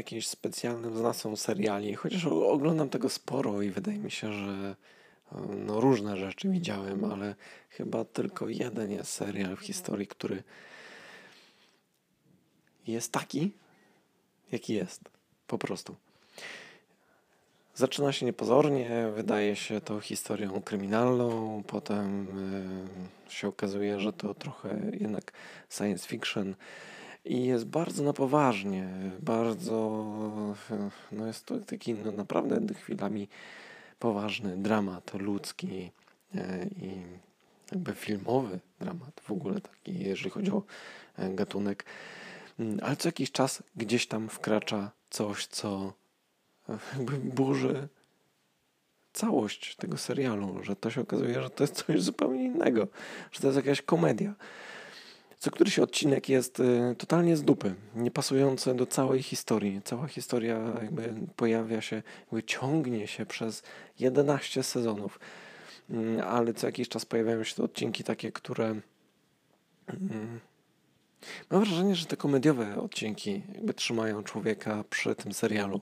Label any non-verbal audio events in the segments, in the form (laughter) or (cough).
jakimś specjalnym znawcą seriali, chociaż oglądam tego sporo i wydaje mi się, że no, różne rzeczy widziałem, ale chyba tylko jeden jest serial w historii, który jest taki, jaki jest. Po prostu. Zaczyna się niepozornie, wydaje się to historią kryminalną, potem y, się okazuje, że to trochę jednak science fiction i jest bardzo na poważnie, bardzo, no jest to taki no naprawdę chwilami poważny dramat ludzki e, i jakby filmowy dramat w ogóle taki, jeżeli chodzi o e, gatunek. Mm, ale co jakiś czas gdzieś tam wkracza coś, co e, jakby burzy całość tego serialu, że to się okazuje, że to jest coś zupełnie innego, że to jest jakaś komedia. Co któryś odcinek jest y, totalnie z dupy, niepasujący do całej historii. Cała historia jakby pojawia się, jakby ciągnie się przez 11 sezonów, mm, ale co jakiś czas pojawiają się te odcinki takie, które mm, Mam wrażenie, że te komediowe odcinki jakby trzymają człowieka przy tym serialu,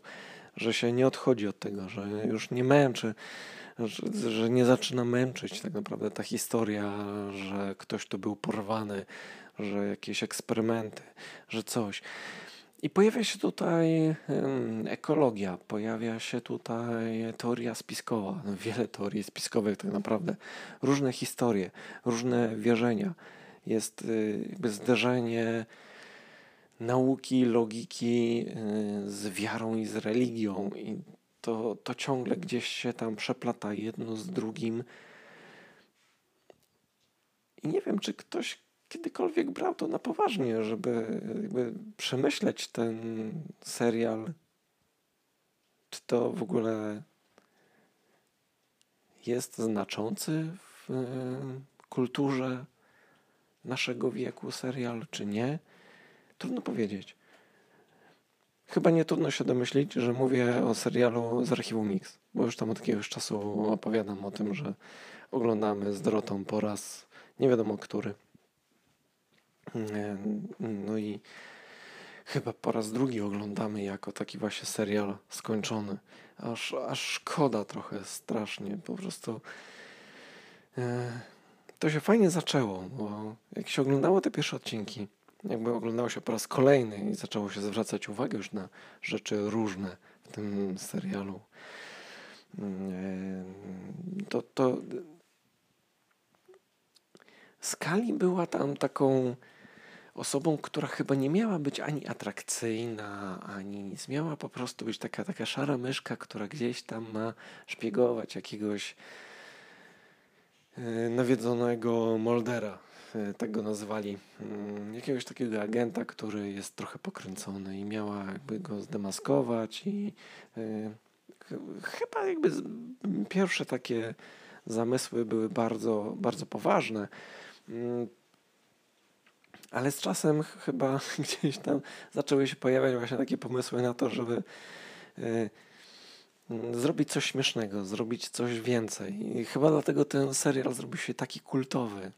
że się nie odchodzi od tego, że już nie męczy, że, że nie zaczyna męczyć tak naprawdę ta historia, że ktoś tu był porwany, że jakieś eksperymenty, że coś. I pojawia się tutaj ekologia, pojawia się tutaj teoria spiskowa, wiele teorii spiskowych tak naprawdę, różne historie, różne wierzenia. Jest y, jakby zderzenie nauki, logiki y, z wiarą i z religią i to, to ciągle gdzieś się tam przeplata jedno z drugim. I nie wiem, czy ktoś kiedykolwiek brał to na poważnie, żeby przemyśleć ten serial. Czy to w ogóle jest znaczący w kulturze naszego wieku serial, czy nie? Trudno powiedzieć. Chyba nie trudno się domyślić, że mówię o serialu z archiwum Mix, bo już tam od jakiegoś czasu opowiadam o tym, że oglądamy z Dorotą po raz nie wiadomo który. No i chyba po raz drugi oglądamy jako taki właśnie serial skończony. Aż, aż szkoda trochę strasznie. Po prostu e, to się fajnie zaczęło, bo jak się oglądało te pierwsze odcinki, jakby oglądało się po raz kolejny i zaczęło się zwracać uwagę już na rzeczy różne w tym serialu, to, to Skali była tam taką osobą, która chyba nie miała być ani atrakcyjna, ani nic. Miała po prostu być taka, taka szara myszka, która gdzieś tam ma szpiegować jakiegoś e, nawiedzonego Moldera, e, tak go nazwali. Mm, jakiegoś takiego agenta, który jest trochę pokręcony i miała jakby go zdemaskować i e, chyba jakby pierwsze takie zamysły były bardzo, bardzo poważne. Ale z czasem chyba (laughs) gdzieś tam zaczęły się pojawiać właśnie takie pomysły na to, żeby y, zrobić coś śmiesznego, zrobić coś więcej. I chyba dlatego ten serial zrobił się taki kultowy,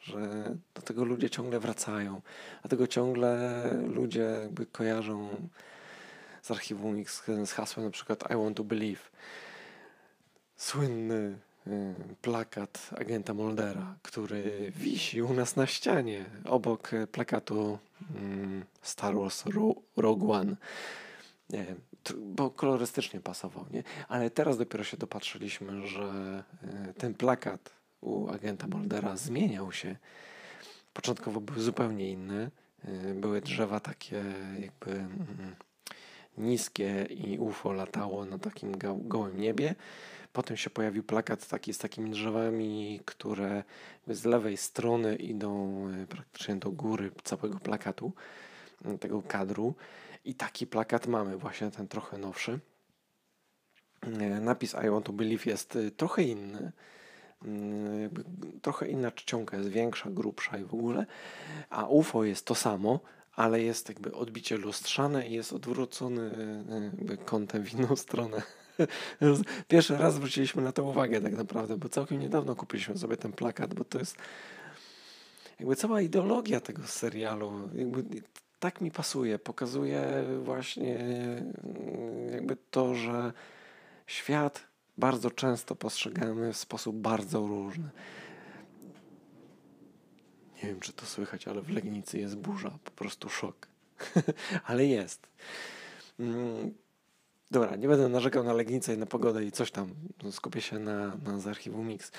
że do tego ludzie ciągle wracają, dlatego ciągle ludzie jakby kojarzą z archiwum X z hasłem na przykład I want to believe. Słynny plakat agenta Moldera, który wisi u nas na ścianie obok plakatu mm, Star Wars Rogue One. Nie, bo kolorystycznie pasował, nie? Ale teraz dopiero się dopatrzyliśmy, że y, ten plakat u agenta Moldera zmieniał się. Początkowo był zupełnie inny. Y, były drzewa takie jakby mm, niskie i UFO latało na takim gołym niebie. Potem się pojawił plakat taki z takimi drzewami, które z lewej strony idą e, praktycznie do góry całego plakatu, e, tego kadru. I taki plakat mamy, właśnie ten trochę nowszy. E, napis I want to believe jest trochę inny. Trochę inna czcionka, jest większa, grubsza i w ogóle. A UFO jest to samo, ale jest jakby odbicie lustrzane i jest odwrócony kątem w inną stronę. (laughs) Pierwszy raz zwróciliśmy na to uwagę tak naprawdę, bo całkiem niedawno kupiliśmy sobie ten plakat, bo to jest jakby cała ideologia tego serialu. Jakby tak mi pasuje. Pokazuje właśnie mm, jakby to, że świat bardzo często postrzegamy w sposób bardzo różny. Nie wiem, czy to słychać, ale w Legnicy jest burza, po prostu szok. (laughs) ale jest. Dobra, nie będę narzekał na Legnicę i na pogodę i coś tam. Skupię się na, na z archiwum Mix.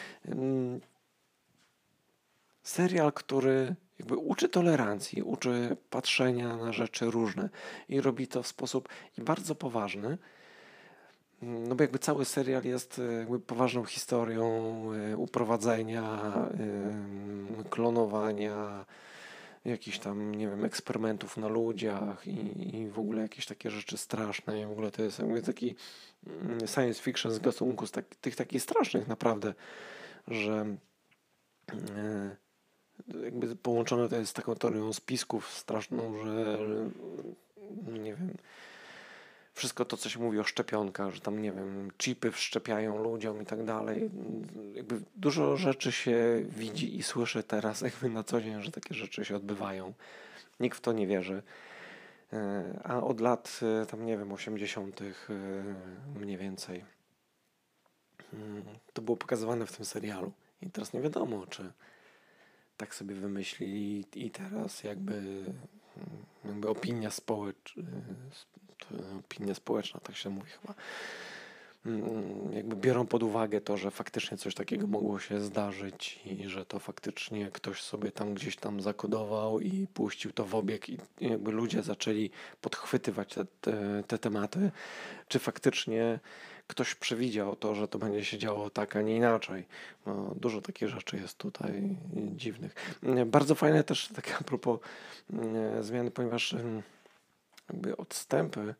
Serial, który jakby uczy tolerancji, uczy patrzenia na rzeczy różne i robi to w sposób bardzo poważny. No bo jakby cały serial jest e, jakby poważną historią e, uprowadzenia, klonowania, jakichś tam, nie wiem, eksperymentów na ludziach i, i w ogóle jakieś takie rzeczy straszne. I w ogóle to jest jakby taki mm, science fiction z gatunku, z tak, tych takich strasznych naprawdę, że e, jakby połączone to jest z taką teorią spisków straszną, że wszystko to, co się mówi o szczepionkach, że tam, nie wiem, chipy wszczepiają ludziom i tak dalej. Jakby dużo rzeczy się widzi i słyszy teraz (laughs) jakby na co dzień, że takie rzeczy się odbywają. Nikt w to nie wierzy. E, a od lat, e, tam nie wiem, 80. E, mniej więcej, mm, to było pokazywane w tym serialu. I teraz nie wiadomo, czy tak sobie wymyślili i teraz jakby, jakby opinia społeczna, opinia społeczna, tak się mówi chyba, mm, jakby biorą pod uwagę to, że faktycznie coś takiego mogło się zdarzyć i że to faktycznie ktoś sobie tam gdzieś tam zakodował i puścił to w obieg i jakby ludzie zaczęli podchwytywać te, te, te tematy, czy faktycznie ktoś przewidział to, że to będzie się działo tak, a nie inaczej. No, dużo takich rzeczy jest tutaj dziwnych. Bardzo fajne też takie a propos mm, zmiany, ponieważ mm, jakby odstępy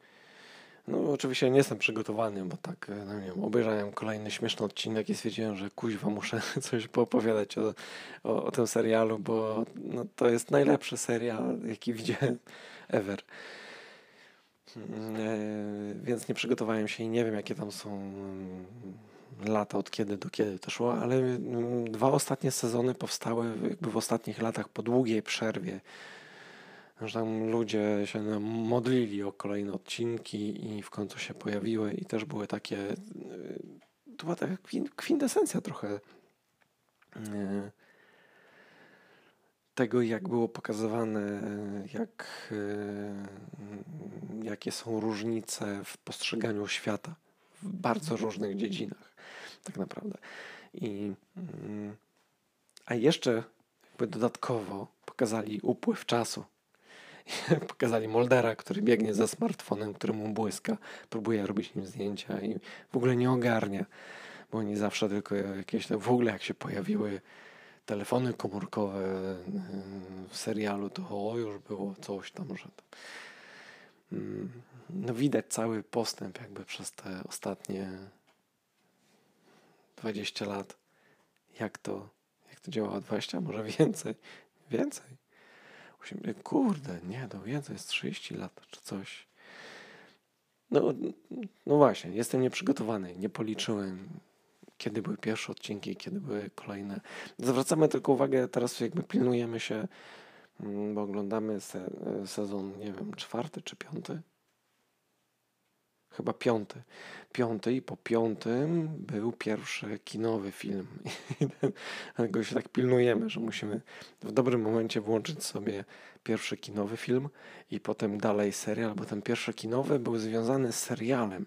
no oczywiście nie jestem przygotowany, bo tak, no nie wiem, obejrzałem kolejny śmieszny odcinek i stwierdziłem, że kuźwa muszę (laughs) coś poopowiadać o, o, o tym serialu, bo no, to jest najlepszy serial, jaki widziałem (laughs) ever. E, więc nie przygotowałem się i nie wiem, jakie tam są mm, lata, od kiedy do kiedy to szło, ale mm, dwa ostatnie sezony powstały jakby w ostatnich latach po długiej przerwie. Że tam ludzie się modlili o kolejne odcinki i w końcu się pojawiły i też były takie e, to była taka kwintesencja trochę e, tego, jak było pokazywane, jak, e, jakie są różnice w postrzeganiu świata w bardzo różnych dziedzinach, tak naprawdę. I, mm, a jeszcze jakby dodatkowo pokazali upływ czasu. (laughs) pokazali Moldera, który biegnie ze smartfonem, który mu błyska, próbuje robić nim zdjęcia i w ogóle nie ogarnia, bo oni zawsze tylko jakieś, w ogóle jak się pojawiły telefony komórkowe w serialu, to o, już było coś tam, że mm, no widać cały postęp jakby przez te ostatnie 20 lat. Jak to, jak to działało? 20? Może więcej? Więcej? Kurde, nie, to więcej, jest 30 lat czy coś. No, no właśnie, jestem nieprzygotowany, nie policzyłem kiedy były pierwsze odcinki, kiedy były kolejne. Zwracamy tylko uwagę, teraz jakby pilnujemy się, mm, bo oglądamy se, sezon, nie wiem, czwarty czy piąty. Chyba piąty. Piąty i po piątym był pierwszy kinowy film. (laughs) Dlatego się tak pilnujemy, że musimy w dobrym momencie włączyć sobie pierwszy kinowy film i potem dalej serial, bo ten pierwszy kinowy był związany z serialem.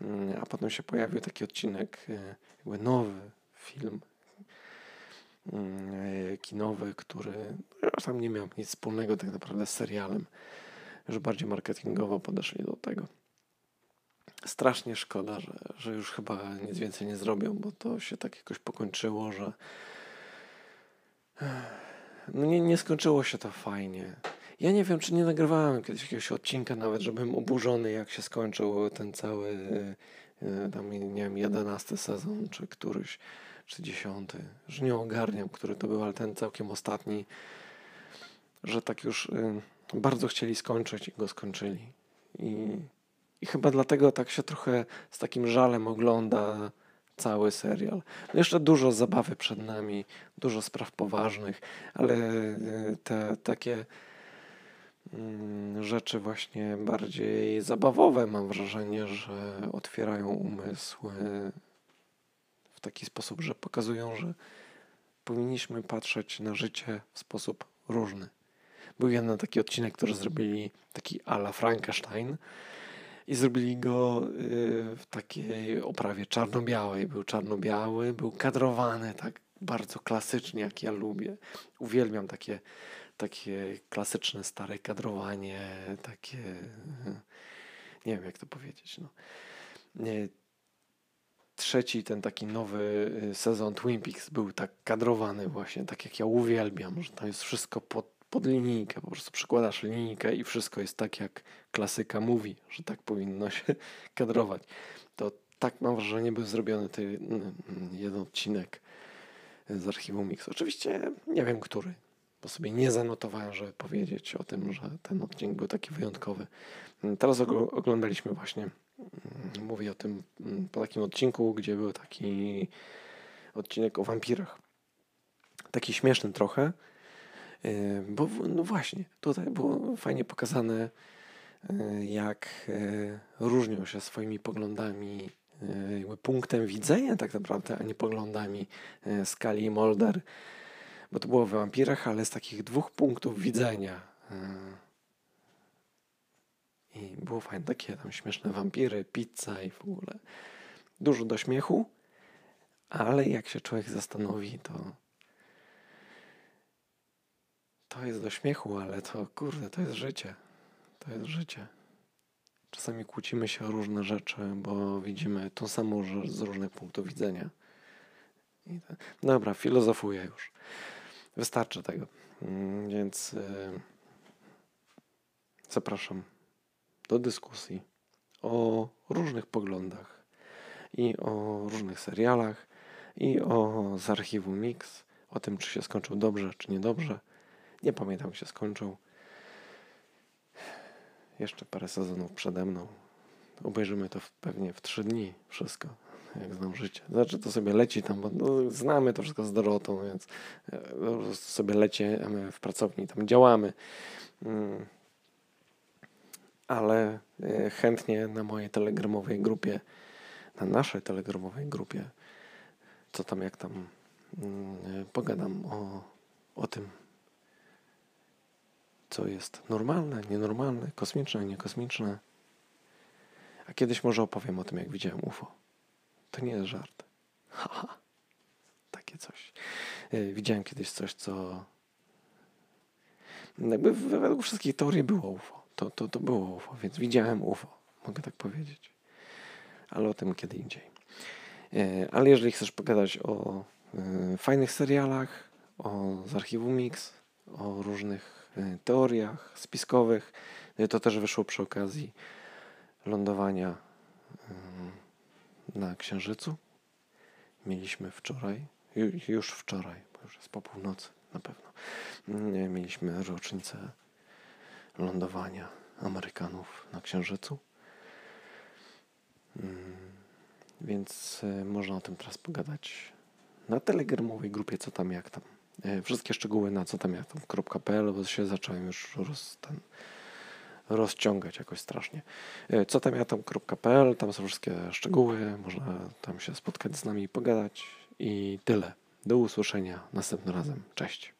Mm, a potem się pojawił taki odcinek, e, jakby nowy film mm, e, kinowy, który tam nie miał nic wspólnego tak naprawdę z serialem. Już bardziej marketingowo podeszli do tego. Strasznie szkoda, że, że już chyba nic więcej nie zrobią, bo to się tak jakoś pokończyło, że no nie, nie skończyło się to fajnie. Ja nie wiem, czy nie nagrywałem kiedyś jakiegoś odcinka nawet, żebym oburzony, jak się skończył ten cały, e, tam nie wiem, jedenasty sezon, czy któryś, czy dziesiąty, że nie ogarniam, który to był, ale ten całkiem ostatni, że tak już e, bardzo chcieli skończyć i go skończyli. I, i chyba dlatego tak się trochę z takim żalem ogląda cały serial. No jeszcze dużo zabawy przed nami, dużo spraw poważnych, ale e, te takie mm, rzeczy właśnie bardziej zabawowe. Mam wrażenie, że otwierają umysł w taki sposób, że pokazują, że powinniśmy patrzeć na życie w sposób różny. Był jeden taki odcinek, który zrobili taki ala Frankenstein i zrobili go y, w takiej oprawie czarno-białej. Był czarno-biały, był kadrowany tak bardzo klasycznie, jak ja lubię. Uwielbiam takie, takie klasyczne, stare kadrowanie, takie nie wiem jak to powiedzieć. No. Trzeci, ten taki nowy y, sezon Twin Peaks był tak kadrowany właśnie, tak jak ja uwielbiam, że tam jest wszystko pod pod linijkę, po prostu przykładasz linijkę i wszystko jest tak, jak klasyka mówi, że tak powinno się (laughs) kadrować. To tak mam wrażenie, był zrobiony ten jeden odcinek z archiwum Mix. Oczywiście nie wiem, który, bo sobie nie zanotowałem, żeby powiedzieć o tym, że ten odcinek był taki wyjątkowy. Teraz oglądaliśmy właśnie, mm, mówię o tym mm, po takim odcinku, gdzie był taki odcinek o wampirach. Taki śmieszny trochę, bo no właśnie, tutaj było fajnie pokazane, e, jak e, różnią się swoimi poglądami, punktem widzenia tak naprawdę, a nie poglądami skali i Molder. Bo to było w wampirach, ale z takich dwóch punktów widzenia. I było fajne takie tam śmieszne wampiry, pizza i w ogóle. Dużo do śmiechu, ale jak się człowiek zastanowi, to to jest do śmiechu, ale to kurde, to jest życie. To jest życie. Czasami kłócimy się o różne rzeczy, bo widzimy tą samą rzecz z różnych punktów widzenia. To... Dobra, filozofuję już. Wystarczy tego. Mm, więc yy, zapraszam do dyskusji o różnych poglądach i o różnych serialach i o z archiwum Mix, o tym, czy się skończył dobrze, czy niedobrze nie pamiętam, jak się skończył. Jeszcze parę sezonów przede mną. Obejrzymy to w, pewnie w trzy dni wszystko, jak znam życie. Znaczy to sobie leci tam, bo no, znamy to wszystko z Dorotą, więc e, sobie leci, a my w pracowni tam działamy. Mm. Ale e, chętnie na mojej telegramowej grupie, na naszej telegramowej grupie, co tam, jak tam, mm, pogadam o, o tym, co jest normalne, nienormalne, kosmiczne, niekosmiczne. A kiedyś może opowiem o tym, jak widziałem UFO. To nie jest żart. Haha. Takie coś. E, widziałem kiedyś coś, co jakby według wszystkich teorii było UFO. To, to, to było UFO, więc widziałem UFO. Mogę tak powiedzieć. Ale o tym kiedy indziej. E, ale jeżeli chcesz pogadać o e, fajnych serialach, o z archiwum Mix, o różnych teoriach spiskowych. Y, to też wyszło przy okazji lądowania y, na Księżycu. Mieliśmy wczoraj, już wczoraj, bo już jest po północy na pewno, mieliśmy rocznicę lądowania Amerykanów na Księżycu. Więc można o tym teraz pogadać na telegramowej grupie, co tam, jak tam. E, wszystkie szczegóły na co tam ja bo się zacząłem już roz, ten, rozciągać jakoś strasznie. E, co tam ja tam są wszystkie szczegóły, można tam się spotkać z nami i pogadać i tyle. Do usłyszenia następnym razem. Cześć.